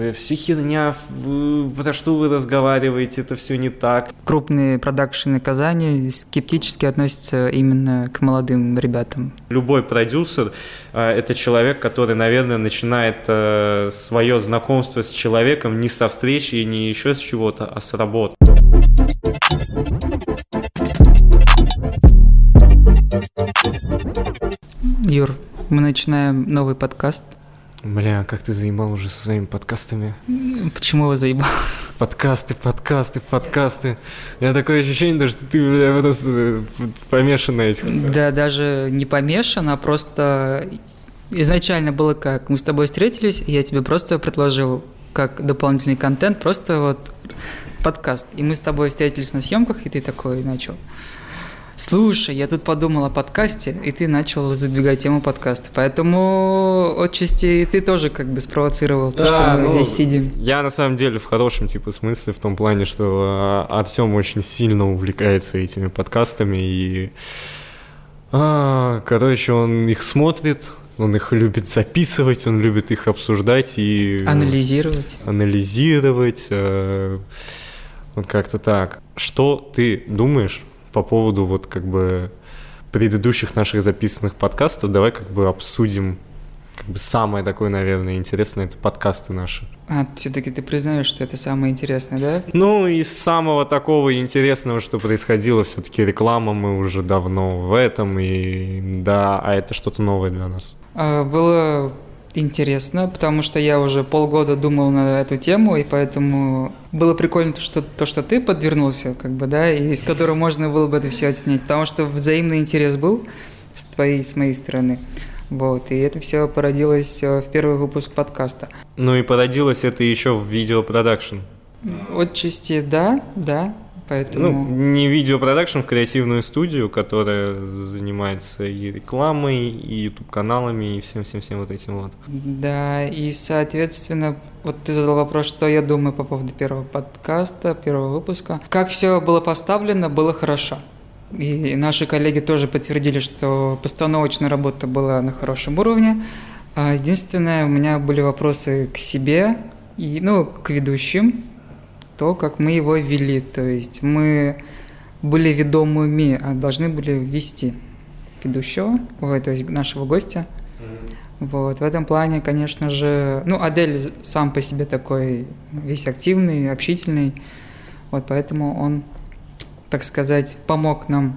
это все херня, вы, про что вы разговариваете, это все не так. Крупные продакшены Казани скептически относятся именно к молодым ребятам. Любой продюсер э, – это человек, который, наверное, начинает э, свое знакомство с человеком не со встречи, не еще с чего-то, а с работы. Юр, мы начинаем новый подкаст. Бля, как ты заебал уже со своими подкастами. Почему его заебал? Подкасты, подкасты, подкасты. У меня такое ощущение, что ты, бля, просто помешан на этих. Да, даже не помешан, а просто изначально было как? Мы с тобой встретились, и я тебе просто предложил как дополнительный контент, просто вот подкаст. И мы с тобой встретились на съемках, и ты такой начал. Слушай, я тут подумал о подкасте, и ты начал задвигать тему подкаста. Поэтому отчасти ты тоже как бы спровоцировал то, да, что мы ну, здесь сидим. Я на самом деле в хорошем типа смысле, в том плане, что Артем очень сильно увлекается этими подкастами, и а, короче, он их смотрит, он их любит записывать, он любит их обсуждать и... Анализировать. Анализировать. Э, вот как-то так. Что ты думаешь по поводу вот как бы предыдущих наших записанных подкастов? Давай как бы обсудим как бы самое такое, наверное, интересное, это подкасты наши. А, все-таки ты признаешь, что это самое интересное, да? Ну, из самого такого интересного, что происходило, все-таки реклама мы уже давно в этом, и да, а это что-то новое для нас. А, было интересно, потому что я уже полгода думал на эту тему, и поэтому было прикольно то, что, то, что ты подвернулся, как бы, да, и с которым можно было бы это все отснять, потому что взаимный интерес был с твоей, с моей стороны. Вот, и это все породилось э, в первый выпуск подкаста. Ну и породилось это еще в видеопродакшн. Отчасти да, да, Поэтому... Ну, не видеопродакшн, в креативную студию, которая занимается и рекламой, и YouTube-каналами, и всем-всем-всем вот этим вот. Да, и, соответственно, вот ты задал вопрос, что я думаю по поводу первого подкаста, первого выпуска. Как все было поставлено, было хорошо. И наши коллеги тоже подтвердили, что постановочная работа была на хорошем уровне. А единственное, у меня были вопросы к себе, и, ну, к ведущим, то, как мы его вели. То есть мы были ведомыми, а должны были вести ведущего, ой, то есть нашего гостя. Вот, в этом плане, конечно же, ну, Адель сам по себе такой весь активный, общительный, вот поэтому он, так сказать, помог нам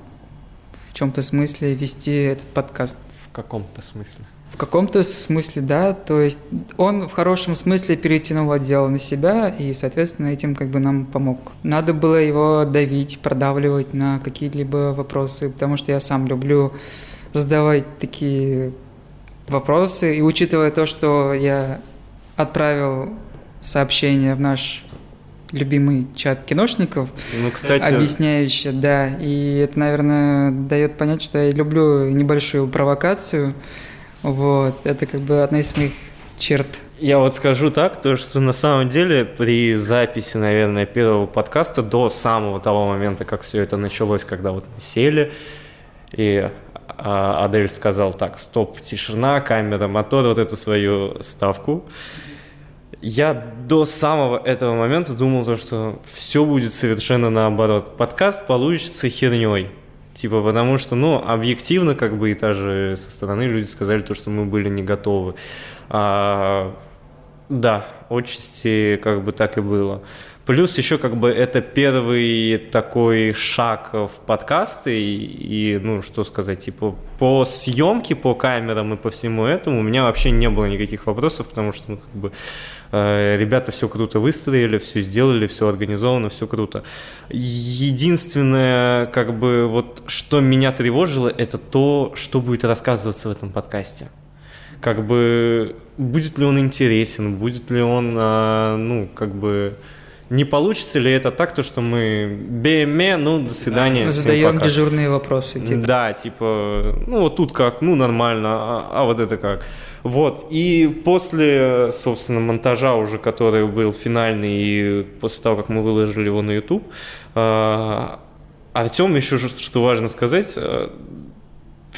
в чем-то смысле вести этот подкаст. В каком-то смысле? В каком-то смысле, да. То есть он в хорошем смысле перетянул отдел на себя и, соответственно, этим как бы нам помог. Надо было его давить, продавливать на какие-либо вопросы, потому что я сам люблю задавать такие вопросы. И учитывая то, что я отправил сообщение в наш любимый чат киношников, ну, кстати... объясняющий, да, и это, наверное, дает понять, что я люблю небольшую провокацию, вот, это как бы одна из моих черт. Я вот скажу так, то что на самом деле при записи, наверное, первого подкаста до самого того момента, как все это началось, когда вот мы сели, и а, Адель сказал так, стоп, тишина, камера, мотор, вот эту свою ставку. Я до самого этого момента думал, то, что все будет совершенно наоборот. Подкаст получится херней. Типа, потому что, ну, объективно, как бы, и даже со стороны люди сказали то, что мы были не готовы. А, да, отчасти как бы так и было. Плюс еще как бы это первый такой шаг в подкасты и, и, ну, что сказать, типа по съемке, по камерам и по всему этому у меня вообще не было никаких вопросов, потому что, ну, как бы ребята все круто выстроили, все сделали, все организовано, все круто. Единственное, как бы вот, что меня тревожило, это то, что будет рассказываться в этом подкасте. Как бы будет ли он интересен, будет ли он, а, ну, как бы не получится ли это так, то, что мы БМЕ, ну, до свидания. Да, задаем дежурные вопросы. Типа. Да, типа, ну, вот тут как, ну, нормально, а, а вот это как. Вот, и после, собственно, монтажа уже, который был финальный, и после того, как мы выложили его на YouTube, а, Артем еще, что важно сказать, а,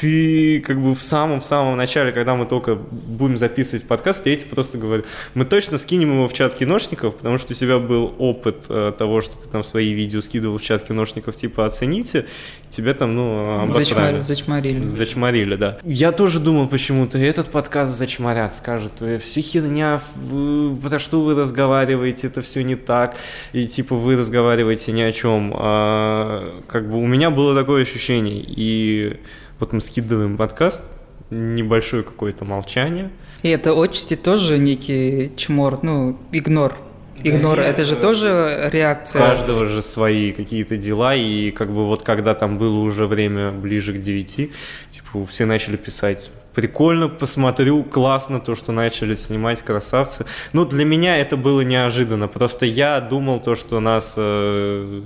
ты как бы в самом-самом самом начале, когда мы только будем записывать подкаст, я тебе просто говорю, мы точно скинем его в чат киношников, потому что у тебя был опыт э, того, что ты там свои видео скидывал в чат киношников, типа оцените, тебя там, ну, обосрали. Зачморили. Зачморили, да. Я тоже думал почему-то, этот подкаст зачморят, скажут, все херня, вы, про что вы разговариваете, это все не так, и типа вы разговариваете ни о чем. А, как бы у меня было такое ощущение, и вот мы скидываем подкаст, небольшое какое-то молчание. И это отчасти тоже некий чмор, ну, игнор. Игнор, да, это же тоже реакция. У каждого же свои какие-то дела, и как бы вот когда там было уже время ближе к девяти, типа все начали писать прикольно, посмотрю, классно то, что начали снимать красавцы. Ну, для меня это было неожиданно, просто я думал то, что нас э,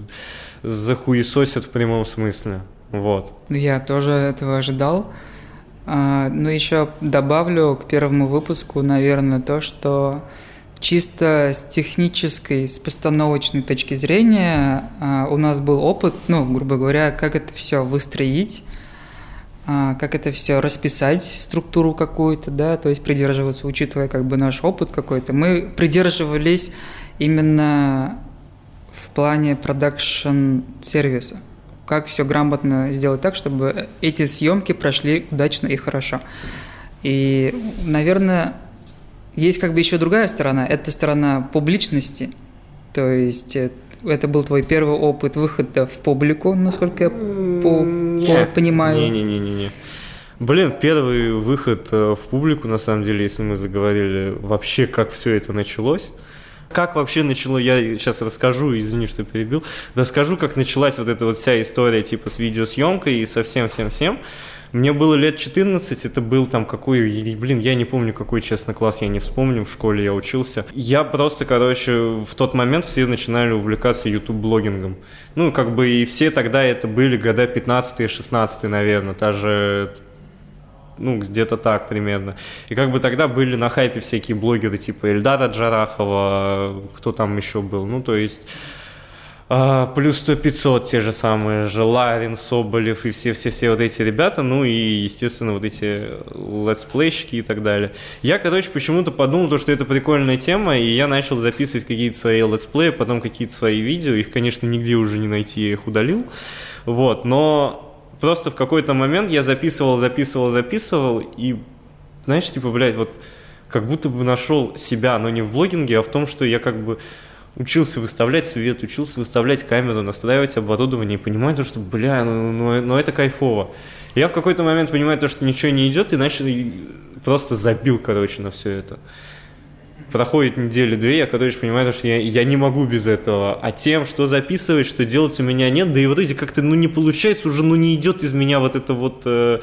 захуесосят в прямом смысле. Вот. Я тоже этого ожидал. А, но еще добавлю к первому выпуску, наверное, то, что чисто с технической, с постановочной точки зрения а, у нас был опыт, ну, грубо говоря, как это все выстроить, а, как это все расписать, структуру какую-то, да, то есть придерживаться, учитывая как бы наш опыт какой-то. Мы придерживались именно в плане продакшн-сервиса как все грамотно сделать так, чтобы эти съемки прошли удачно и хорошо. И, наверное, есть как бы еще другая сторона. Это сторона публичности. То есть э, это был твой первый опыт выхода в публику, насколько я по, не, по, понимаю. Не-не-не-не. Блин, первый выход э, в публику, на самом деле, если мы заговорили вообще, как все это началось, как вообще начало, я сейчас расскажу, извини, что перебил, расскажу, как началась вот эта вот вся история типа с видеосъемкой и со всем-всем-всем. Мне было лет 14, это был там какой, блин, я не помню, какой, честно, класс, я не вспомню, в школе я учился. Я просто, короче, в тот момент все начинали увлекаться YouTube-блогингом. Ну, как бы и все тогда это были года 15-16, наверное, та же ну, где-то так примерно. И как бы тогда были на хайпе всякие блогеры, типа Эльдара Джарахова, кто там еще был, ну, то есть... Uh, плюс 100 500 те же самые же Ларин, Соболев и все-все-все вот эти ребята, ну и, естественно, вот эти летсплейщики и так далее. Я, короче, почему-то подумал, то, что это прикольная тема, и я начал записывать какие-то свои летсплеи, потом какие-то свои видео, их, конечно, нигде уже не найти, я их удалил, вот, но просто в какой-то момент я записывал, записывал, записывал, и, знаешь, типа, блядь, вот как будто бы нашел себя, но не в блогинге, а в том, что я как бы учился выставлять свет, учился выставлять камеру, настраивать оборудование, и понимаю то, что, бля, ну, ну, ну это кайфово. я в какой-то момент понимаю то, что ничего не идет, и начал, просто забил, короче, на все это проходит недели две, я, короче, понимаю, что я, я не могу без этого. А тем, что записывать, что делать у меня нет, да и вроде как-то, ну, не получается, уже, ну, не идет из меня вот это вот, э,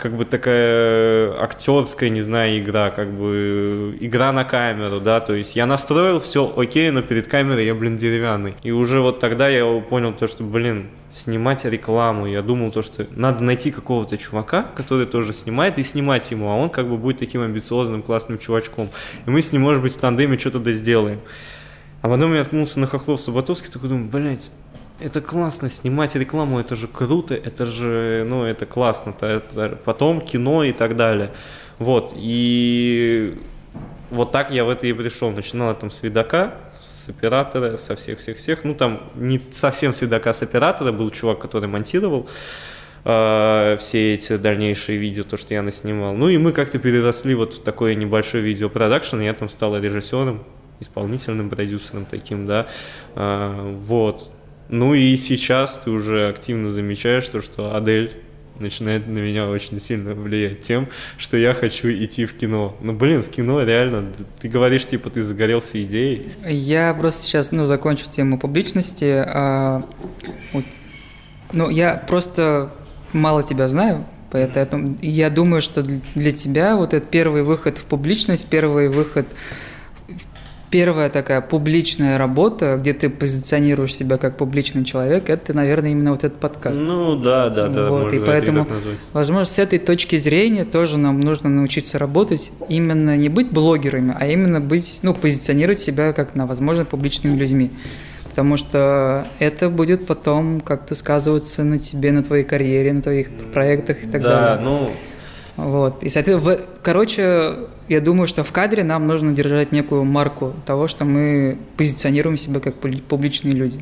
как бы такая актерская, не знаю, игра, как бы игра на камеру, да, то есть я настроил, все окей, но перед камерой я, блин, деревянный. И уже вот тогда я понял то, что, блин, снимать рекламу. Я думал то, что надо найти какого-то чувака, который тоже снимает, и снимать ему, а он как бы будет таким амбициозным, классным чувачком. И мы с ним, может быть, в тандеме что-то да сделаем. А потом я откнулся на Хохлов Саботовский, такой думаю, блядь, это классно, снимать рекламу, это же круто, это же, ну, это классно, это, это потом кино и так далее. Вот, и вот так я в это и пришел. Начинал там с видака, с оператора, со всех-всех-всех. Ну, там не совсем с видака, с оператора был чувак, который монтировал э, все эти дальнейшие видео, то, что я наснимал. Ну, и мы как-то переросли вот в такой небольшой видеопродакшн, я там стал режиссером, исполнительным продюсером таким, да, э, вот. Ну и сейчас ты уже активно замечаешь то, что Адель начинает на меня очень сильно влиять тем, что я хочу идти в кино. Ну, блин, в кино реально, ты говоришь, типа, ты загорелся идеей. Я просто сейчас, ну, закончу тему публичности. А, ну, я просто мало тебя знаю, поэтому я думаю, что для тебя вот этот первый выход в публичность, первый выход первая такая публичная работа, где ты позиционируешь себя как публичный человек, это, наверное, именно вот этот подкаст. Ну да, да, да. Вот, можно и поэтому, и возможно, с этой точки зрения тоже нам нужно научиться работать, именно не быть блогерами, а именно быть, ну, позиционировать себя как на, возможно, публичными людьми. Потому что это будет потом как-то сказываться на тебе, на твоей карьере, на твоих проектах и так да, далее. ну, Вот. И, соответственно, в- короче, я думаю, что в кадре нам нужно держать некую марку того, что мы позиционируем себя как публи- публичные люди.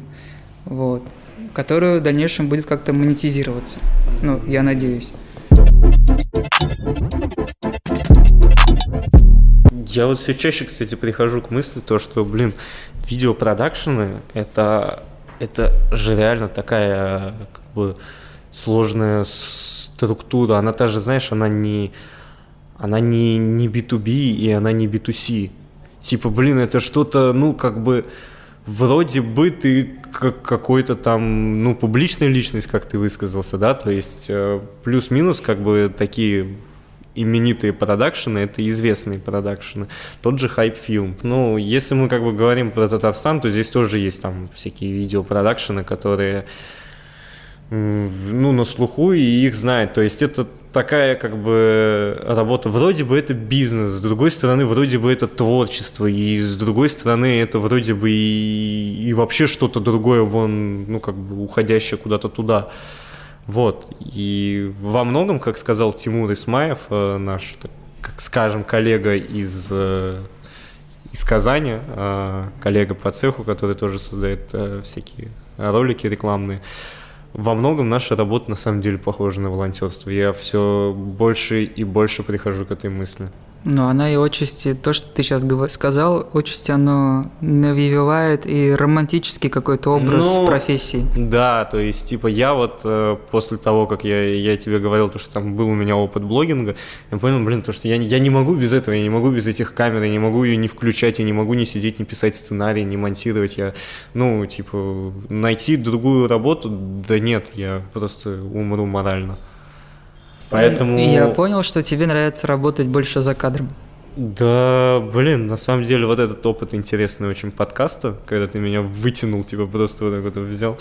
Вот. Которая в дальнейшем будет как-то монетизироваться. Ну, я надеюсь. Я вот все чаще, кстати, прихожу к мысли, то, что, блин, видеопродакшены это, это же реально такая как бы сложная структура. Она даже, знаешь, она не, она не, не B2B и она не B2C. Типа, блин, это что-то, ну, как бы, вроде бы ты как какой-то там, ну, публичная личность, как ты высказался, да, то есть э, плюс-минус как бы такие именитые продакшены, это известные продакшены. Тот же хайп-фильм. Ну, если мы как бы говорим про Татарстан, то здесь тоже есть там всякие видеопродакшены, которые ну, на слуху, и их знают. То есть это такая как бы работа. Вроде бы это бизнес, с другой стороны, вроде бы это творчество, и с другой стороны, это вроде бы и, и вообще что-то другое, вон, ну, как бы уходящее куда-то туда. Вот. И во многом, как сказал Тимур Исмаев, э, наш, как скажем, коллега из, э, из Казани, э, коллега по цеху, который тоже создает всякие ролики рекламные, во многом наша работа на самом деле похожа на волонтерство. Я все больше и больше прихожу к этой мысли. Но она и отчасти, то, что ты сейчас сказал, отчасти оно навевает и романтический какой-то образ Ну, профессии. Да, то есть, типа, я вот э, после того, как я, я тебе говорил, то, что там был у меня опыт блогинга, я понял, блин, то, что я, не- я не могу без этого, я не могу без этих камер, я не могу ее не включать, я не могу не сидеть, не писать сценарий, не монтировать, я, ну, типа, найти другую работу, да нет, я просто умру морально. Поэтому... И я понял, что тебе нравится работать больше за кадром. Да, блин, на самом деле вот этот опыт интересный очень подкаста, когда ты меня вытянул, типа просто вот так вот взял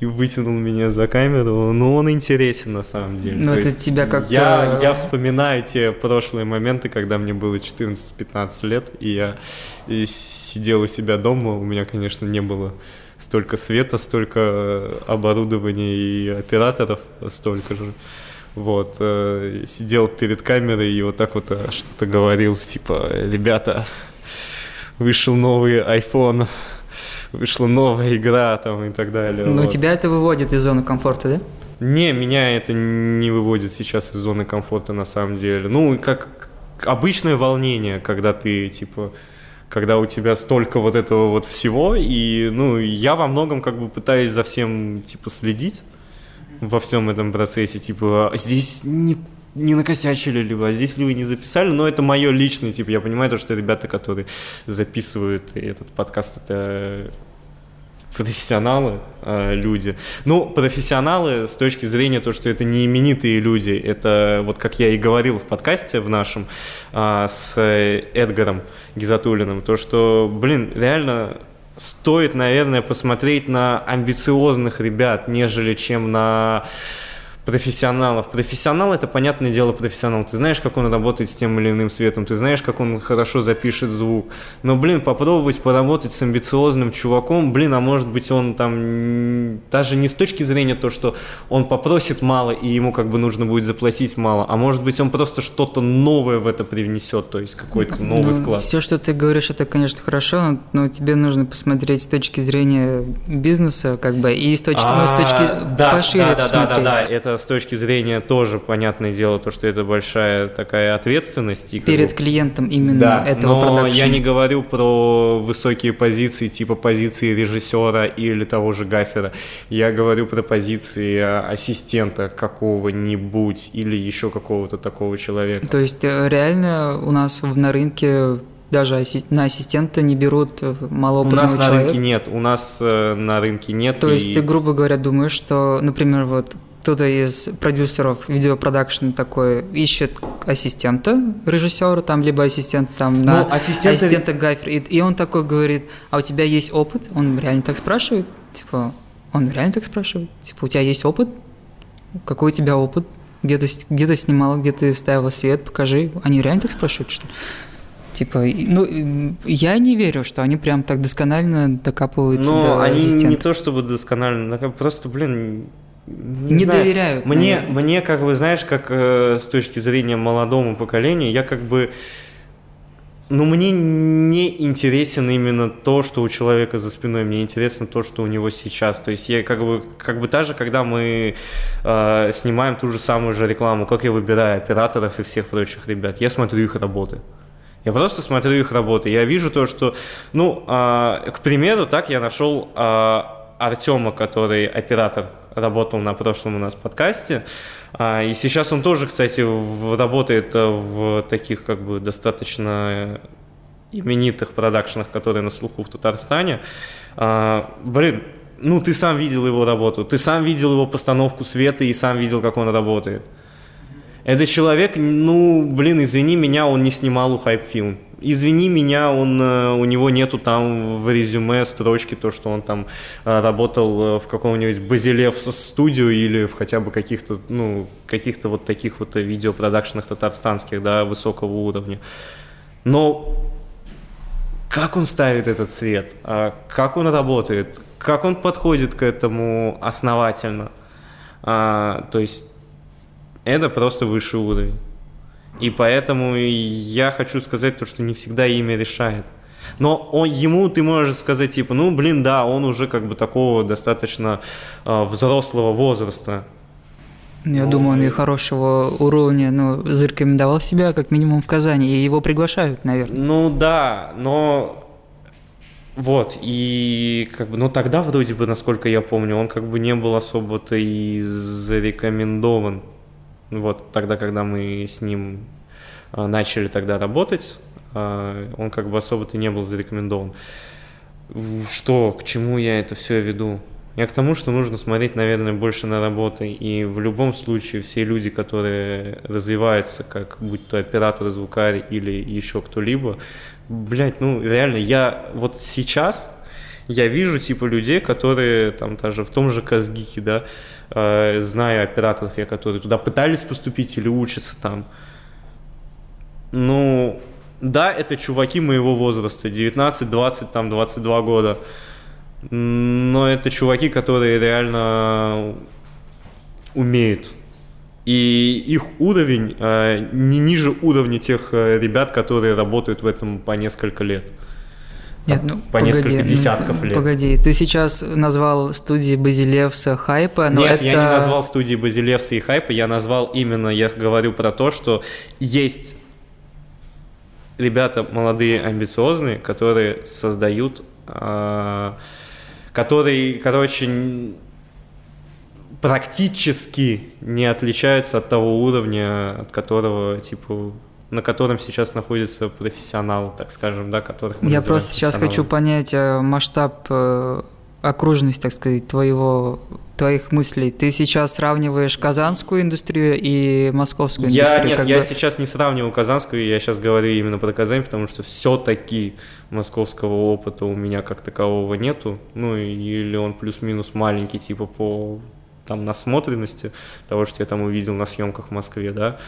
и вытянул меня за камеру, ну он интересен на самом деле. Ну, То это тебя как-то- Я, я вспоминаю те прошлые моменты, когда мне было 14-15 лет, и я и сидел у себя дома, у меня, конечно, не было столько света, столько оборудования и операторов столько же. Вот, э, сидел перед камерой и вот так вот э, что-то говорил, типа, ребята, вышел новый iPhone, вышла новая игра там и так далее. Но вот. тебя это выводит из зоны комфорта, да? Не, меня это не выводит сейчас из зоны комфорта на самом деле. Ну, как обычное волнение, когда ты, типа, когда у тебя столько вот этого вот всего, и, ну, я во многом как бы пытаюсь за всем, типа, следить во всем этом процессе, типа, здесь не, не накосячили ли вы, а здесь ли вы не записали, но это мое личное, типа, я понимаю то, что ребята, которые записывают этот подкаст, это профессионалы, э, люди. Ну, профессионалы с точки зрения того, что это не именитые люди, это вот как я и говорил в подкасте в нашем э, с Эдгаром Гизатулиным, то, что, блин, реально стоит, наверное, посмотреть на амбициозных ребят, нежели чем на профессионалов. Профессионал это, понятное дело, профессионал. Ты знаешь, как он работает с тем или иным светом, ты знаешь, как он хорошо запишет звук. Но, блин, попробовать поработать с амбициозным чуваком, блин, а может быть он там даже не с точки зрения то, что он попросит мало и ему как бы нужно будет заплатить мало, а может быть он просто что-то новое в это привнесет, то есть какой-то новый вклад. Все, Ну, что ты говоришь, это, конечно, хорошо, но, но тебе нужно посмотреть с точки зрения бизнеса, как бы, и с точки, ну, с точки А, да, пошире да, да, да, да, посмотреть. да, это с точки зрения тоже понятное дело, то, что это большая такая ответственность. И Перед бы- клиентом именно да, этого но продакшена. я не говорю про высокие позиции, типа позиции режиссера или того же гафера. Я говорю про позиции а, ассистента какого-нибудь или еще какого-то такого человека. То есть э, реально у нас на рынке даже на ассистента не берут э, У малоопытного нас на человека. рынке нет, у нас э, на рынке нет. То и- есть ты, грубо говоря, думаешь, что, например, вот кто-то из продюсеров видеопродакшн такой ищет ассистента режиссера, там, либо ассистент там на Ну, ассистента- ассистента гафер, и, и он такой говорит, а у тебя есть опыт? Он реально так спрашивает? Типа, он реально так спрашивает? Типа, у тебя есть опыт? Какой у тебя опыт? Где ты, где ты снимала, где ты ставила свет, покажи. Они реально так спрашивают, что ли? Типа, ну, я не верю, что они прям так досконально докапываются Но до они ассистента. не то чтобы досконально, просто, блин, не, Не знаю. доверяют, Мне, наверное. мне, как бы, знаешь, как э, с точки зрения молодому поколению, я как бы, ну, мне не интересен именно то, что у человека за спиной, мне интересно то, что у него сейчас. То есть я как бы, как бы даже, когда мы э, снимаем ту же самую же рекламу, как я выбираю операторов и всех прочих ребят, я смотрю их работы. Я просто смотрю их работы. Я вижу то, что, ну, а, к примеру, так я нашел а, Артема, который оператор, работал на прошлом у нас подкасте. А, и сейчас он тоже, кстати, работает э, в таких как бы достаточно именитых продакшенах, которые на слуху в Татарстане. А, блин, ну ты сам видел его работу, ты сам видел его постановку света и сам видел, как он работает. Это человек, ну, блин, извини меня, он не снимал у Film. Извини меня, он, э, у него нету там в резюме строчки то, что он там э, работал э, в каком-нибудь Базилев студию или в хотя бы каких-то, ну, каких-то вот таких вот видеопродакшенах татарстанских, да, высокого уровня. Но как он ставит этот цвет, а, как он работает, как он подходит к этому основательно. А, то есть это просто высший уровень. И поэтому я хочу сказать то, что не всегда имя решает. Но он, ему ты можешь сказать, типа, ну, блин, да, он уже как бы такого достаточно э, взрослого возраста. Я Ну, думаю, он и- хорошего уровня, ну, зарекомендовал себя как минимум в Казани, и его приглашают, наверное. Ну да, но вот, и как бы, ну тогда вроде бы, насколько я помню, он как бы не был особо-то и зарекомендован. Вот, тогда, когда мы с ним а, начали тогда работать, а, он как бы особо-то не был зарекомендован. Что, к чему я это все веду? Я к тому, что нужно смотреть, наверное, больше на работы. И в любом случае все люди, которые развиваются, как будь то оператор, звукарь или еще кто-либо, блядь, ну реально, я вот сейчас я вижу типа людей, которые там даже в том же Казгике, да, э, знаю операторов, я которые туда пытались поступить или учатся там. Ну, да, это чуваки моего возраста, 19, 20, там, 22 года. Но это чуваки, которые реально умеют. И их уровень э, не ниже уровня тех э, ребят, которые работают в этом по несколько лет. Нет, ну, по несколько погоди, ну, десятков лет. Погоди, ты сейчас назвал студии Базилевса Хайпа, но Нет, это... я не назвал студии Базилевса и Хайпа, я назвал именно, я говорю про то, что есть ребята молодые, амбициозные, которые создают, а, которые, короче, практически не отличаются от того уровня, от которого, типа, на котором сейчас находится профессионал, так скажем, да, которых мы Я просто сейчас хочу понять э, масштаб, э, окружность, так сказать, твоего, твоих мыслей. Ты сейчас сравниваешь казанскую индустрию и московскую Я, индустрию. нет, я бы. сейчас не сравниваю Казанскую, я сейчас говорю именно про Казань, потому что все-таки московского опыта у меня как такового нету. Ну, или он плюс-минус маленький, типа по там насмотренности того, что я там увидел на съемках в Москве, да.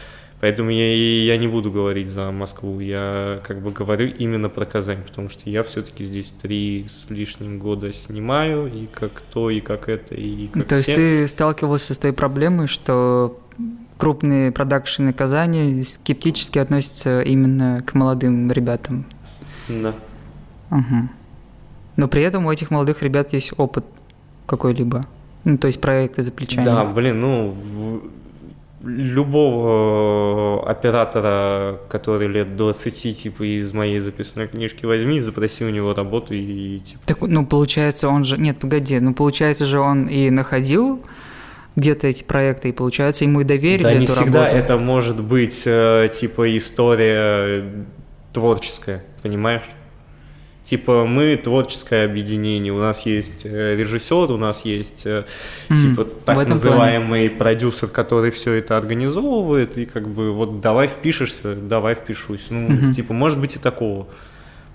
Поэтому я, я не буду говорить за Москву, я как бы говорю именно про Казань, потому что я все-таки здесь три с лишним года снимаю, и как то, и как это, и как То есть все. ты сталкивался с той проблемой, что крупные продакшены Казани скептически относятся именно к молодым ребятам. Да. Ага. Но при этом у этих молодых ребят есть опыт какой-либо. Ну, то есть проекты за плечами. Да, блин, ну, в- любого оператора, который лет 20, типа, из моей записной книжки возьми, запроси у него работу и, типа, Так, ну, получается, он же... Нет, погоди, ну, получается же, он и находил где-то эти проекты, и, получается, ему и доверили да, не всегда работу. это может быть, э, типа, история творческая, понимаешь? Типа, мы творческое объединение, у нас есть э, режиссер, у нас есть, Мгм, типа, так называемый продюсер, который все это организовывает, и как бы, вот, давай впишешься, давай впишусь. Ну, Мгм. типа, может быть и такого.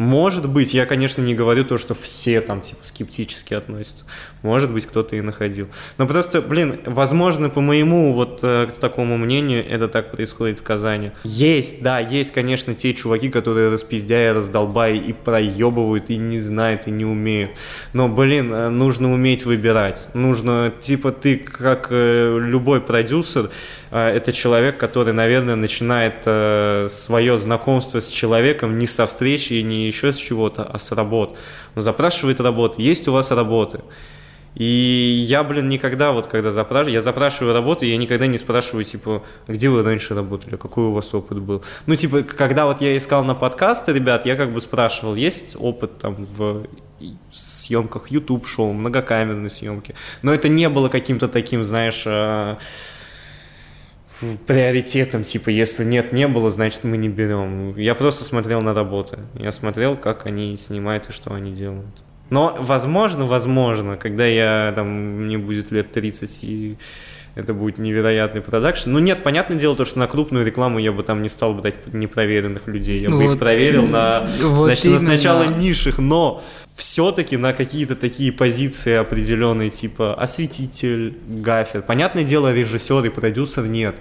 Может быть, я, конечно, не говорю то, что все там, типа, скептически относятся. Может быть, кто-то и находил. Но просто, блин, возможно, по моему вот э, такому мнению, это так происходит в Казани. Есть, да, есть, конечно, те чуваки, которые распиздяя, раздолбая и проебывают, и не знают, и не умеют. Но, блин, э, нужно уметь выбирать. Нужно, типа, ты, как э, любой продюсер, э, это человек, который, наверное, начинает свое знакомство с человеком не со встречи не еще с чего-то, а с работ. Он запрашивает работу, есть у вас работы. И я, блин, никогда вот когда запрашиваю, я запрашиваю работу, я никогда не спрашиваю, типа, где вы раньше работали, какой у вас опыт был. Ну, типа, когда вот я искал на подкасты, ребят, я как бы спрашивал, есть опыт там в съемках YouTube-шоу, многокамерной съемки. Но это не было каким-то таким, знаешь, а, приоритетом, типа, если нет, не было, значит, мы не берем. Я просто смотрел на работы. Я смотрел, как они снимают и что они делают. Но, возможно, возможно, когда я, там, мне будет лет 30 и это будет невероятный продакшн. Ну нет, понятное дело, то, что на крупную рекламу я бы там не стал брать непроверенных людей. Я бы вот, их проверил на, вот значит, на сначала низших, но все-таки на какие-то такие позиции определенные, типа осветитель, гафер. Понятное дело, режиссер и продюсер нет,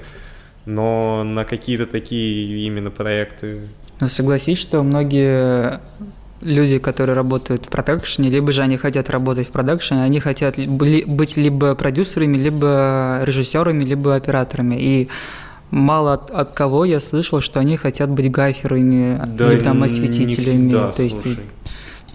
но на какие-то такие именно проекты. Ну, согласись, что многие люди, которые работают в продакшене, либо же они хотят работать в продакшене, они хотят быть либо продюсерами, либо режиссерами, либо операторами. И мало от, от кого я слышал, что они хотят быть гаферами да, или там осветителями. Не всегда, То есть, слушай.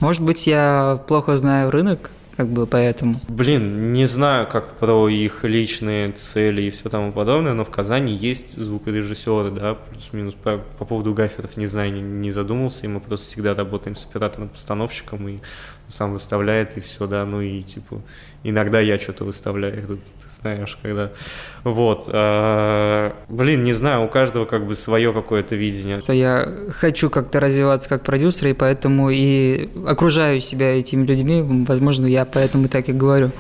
Может быть, я плохо знаю рынок, как бы поэтому. Блин, не знаю, как про их личные цели и все тому подобное, но в Казани есть звукорежиссеры, да, плюс-минус. По, по поводу гаферов не знаю, не, не задумался, и мы просто всегда работаем с оператором-постановщиком, и сам выставляет, и все, да, ну и типа иногда я что-то выставляю, ты, ты знаешь, когда... Вот. А, блин, не знаю, у каждого как бы свое какое-то видение. Я хочу как-то развиваться как продюсер, и поэтому и окружаю себя этими людьми, возможно, я поэтому так и говорю.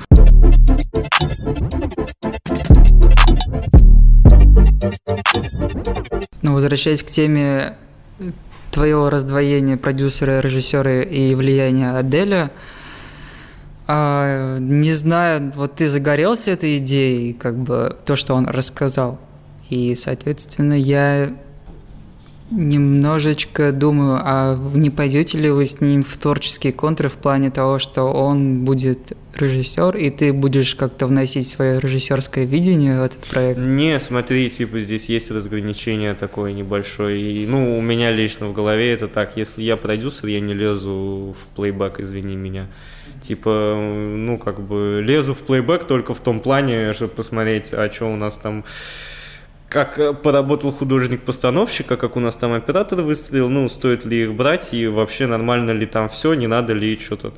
Ну, возвращаясь к теме твоего раздвоения продюсера, режиссера и влияния Аделя, а, не знаю, вот ты загорелся этой идеей, как бы то, что он рассказал. И, соответственно, я немножечко думаю, а не пойдете ли вы с ним в творческие контры в плане того, что он будет режиссер, и ты будешь как-то вносить свое режиссерское видение в этот проект? Не, смотри, типа здесь есть разграничение такое небольшое. И, ну, у меня лично в голове это так, если я продюсер, я не лезу в плейбэк, извини меня. Типа, ну, как бы лезу в плейбэк только в том плане, чтобы посмотреть, а что у нас там как поработал художник-постановщик, а как у нас там оператор выстрелил, ну, стоит ли их брать и вообще нормально ли там все, не надо ли что-то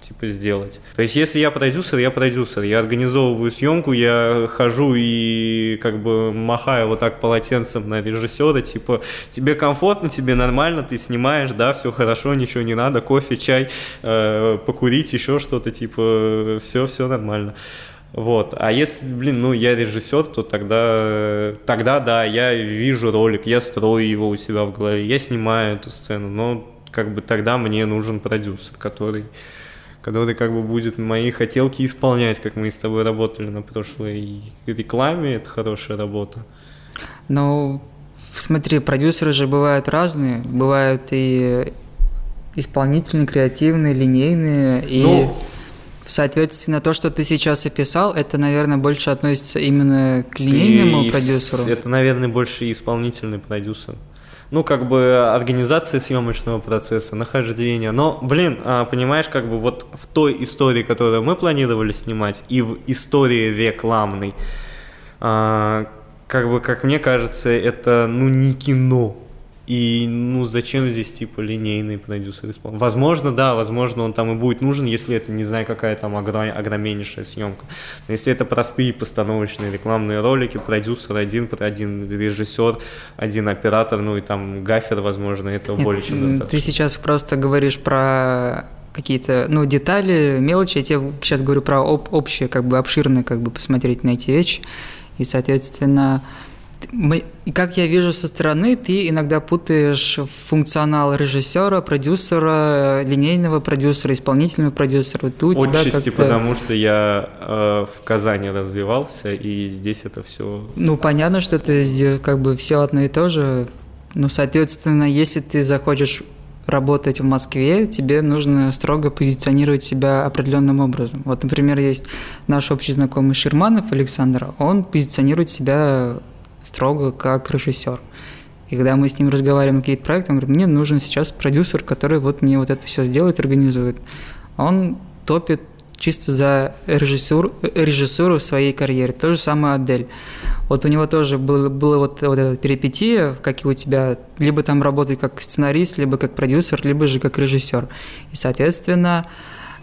типа сделать. То есть, если я продюсер, я продюсер, я организовываю съемку, я хожу и как бы махаю вот так полотенцем на режиссера, типа, тебе комфортно, тебе нормально, ты снимаешь, да, все хорошо, ничего не надо, кофе, чай, э, покурить, еще что-то, типа, все, все нормально. Вот. А если, блин, ну я режиссер, то тогда, тогда да, я вижу ролик, я строю его у себя в голове, я снимаю эту сцену, но как бы тогда мне нужен продюсер, который который как бы будет мои хотелки исполнять, как мы с тобой работали на прошлой рекламе, это хорошая работа. Ну, смотри, продюсеры же бывают разные, бывают и исполнительные, креативные, линейные, и... Ну, Соответственно, то, что ты сейчас описал, это, наверное, больше относится именно к линейному и продюсеру. Это, наверное, больше исполнительный продюсер ну, как бы организация съемочного процесса, нахождение. Но, блин, а, понимаешь, как бы вот в той истории, которую мы планировали снимать, и в истории рекламной, а, как бы, как мне кажется, это, ну, не кино. И, ну, зачем здесь, типа, линейный продюсер исполнитель? Возможно, да, возможно, он там и будет нужен, если это, не знаю, какая там огром... огромнейшая съемка. Но если это простые постановочные рекламные ролики, продюсер один, один режиссер, один оператор, ну и там гафер, возможно, этого Нет, более чем достаточно. Ты сейчас просто говоришь про какие-то, ну, детали, мелочи, я тебе сейчас говорю про об, общее, как бы, обширное, как бы, посмотреть на эти вещи, и, соответственно, как я вижу со стороны, ты иногда путаешь функционал режиссера, продюсера, линейного продюсера, исполнительного продюсера. Ты Отчасти потому, что я э, в Казани развивался, и здесь это все. Ну, понятно, что это как бы все одно и то же. Ну, соответственно, если ты захочешь работать в Москве, тебе нужно строго позиционировать себя определенным образом. Вот, например, есть наш общий знакомый Шерманов Александр, он позиционирует себя строго как режиссер. И когда мы с ним разговариваем на какие-то проекты, он говорит, мне нужен сейчас продюсер, который вот мне вот это все сделает, организует. Он топит чисто за режиссур, режиссуру в своей карьере. То же самое Адель. Вот у него тоже было, было вот, вот эта перипетия, как и у тебя, либо там работать как сценарист, либо как продюсер, либо же как режиссер. И, соответственно,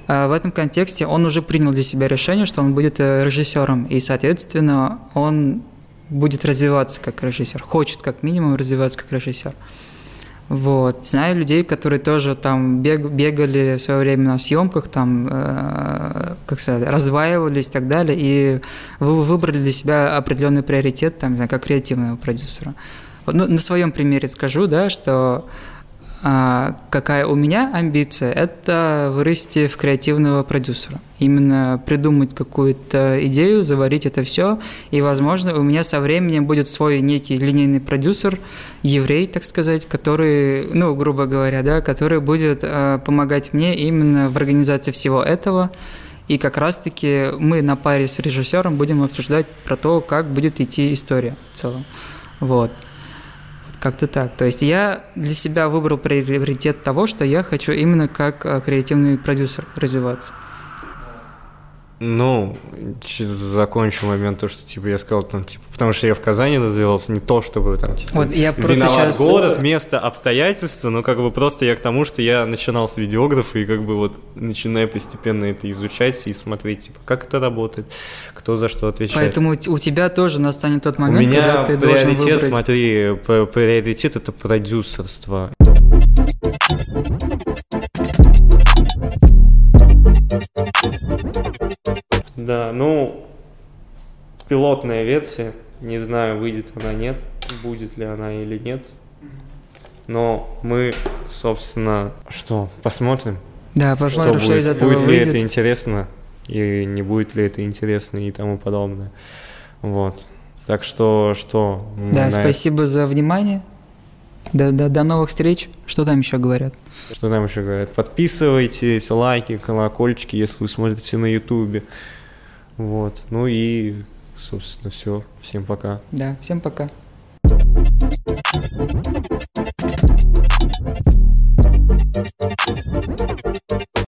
э, в этом контексте он уже принял для себя решение, что он будет э, режиссером. И, соответственно, он будет развиваться как режиссер, хочет как минимум развиваться как режиссер. Вот. Знаю людей, которые тоже там бег, бегали в свое время на съемках, там, э, как сказать, раздваивались и так далее, и вы выбрали для себя определенный приоритет, там, как креативного продюсера. Ну, на своем примере скажу, да, что а, какая у меня амбиция, это вырасти в креативного продюсера. Именно придумать какую-то идею, заварить это все. И, возможно, у меня со временем будет свой некий линейный продюсер, еврей, так сказать, который, ну, грубо говоря, да, который будет э, помогать мне именно в организации всего этого. И как раз-таки мы на паре с режиссером будем обсуждать про то, как будет идти история в целом. Вот. Как-то так. То есть я для себя выбрал приоритет того, что я хочу именно как э, креативный продюсер развиваться. Ну, закончу момент, то, что, типа, я сказал, там, типа, потому что я в Казани развивался, не то, чтобы, там, типа, вот я виноват сейчас... город, место, обстоятельства, но, как бы, просто я к тому, что я начинал с видеографа, и, как бы, вот, начинаю постепенно это изучать и смотреть, типа, как это работает, кто за что отвечает. Поэтому у тебя тоже настанет тот момент, у меня когда ты приоритет, должен выбрать... смотри, приоритет – это продюсерство. Да, ну, пилотная версия, не знаю, выйдет она, нет, будет ли она или нет. Но мы, собственно, что, посмотрим? Да, посмотрим, что, что из этого Будет выйдет. ли это интересно, и не будет ли это интересно, и тому подобное. Вот. Так что, что? Да, спасибо это... за внимание. До, до, до новых встреч. Что там еще говорят? Что там еще говорят? Подписывайтесь, лайки, колокольчики, если вы смотрите на ютубе. Вот. Ну и, собственно, все. Всем пока. Да, всем пока.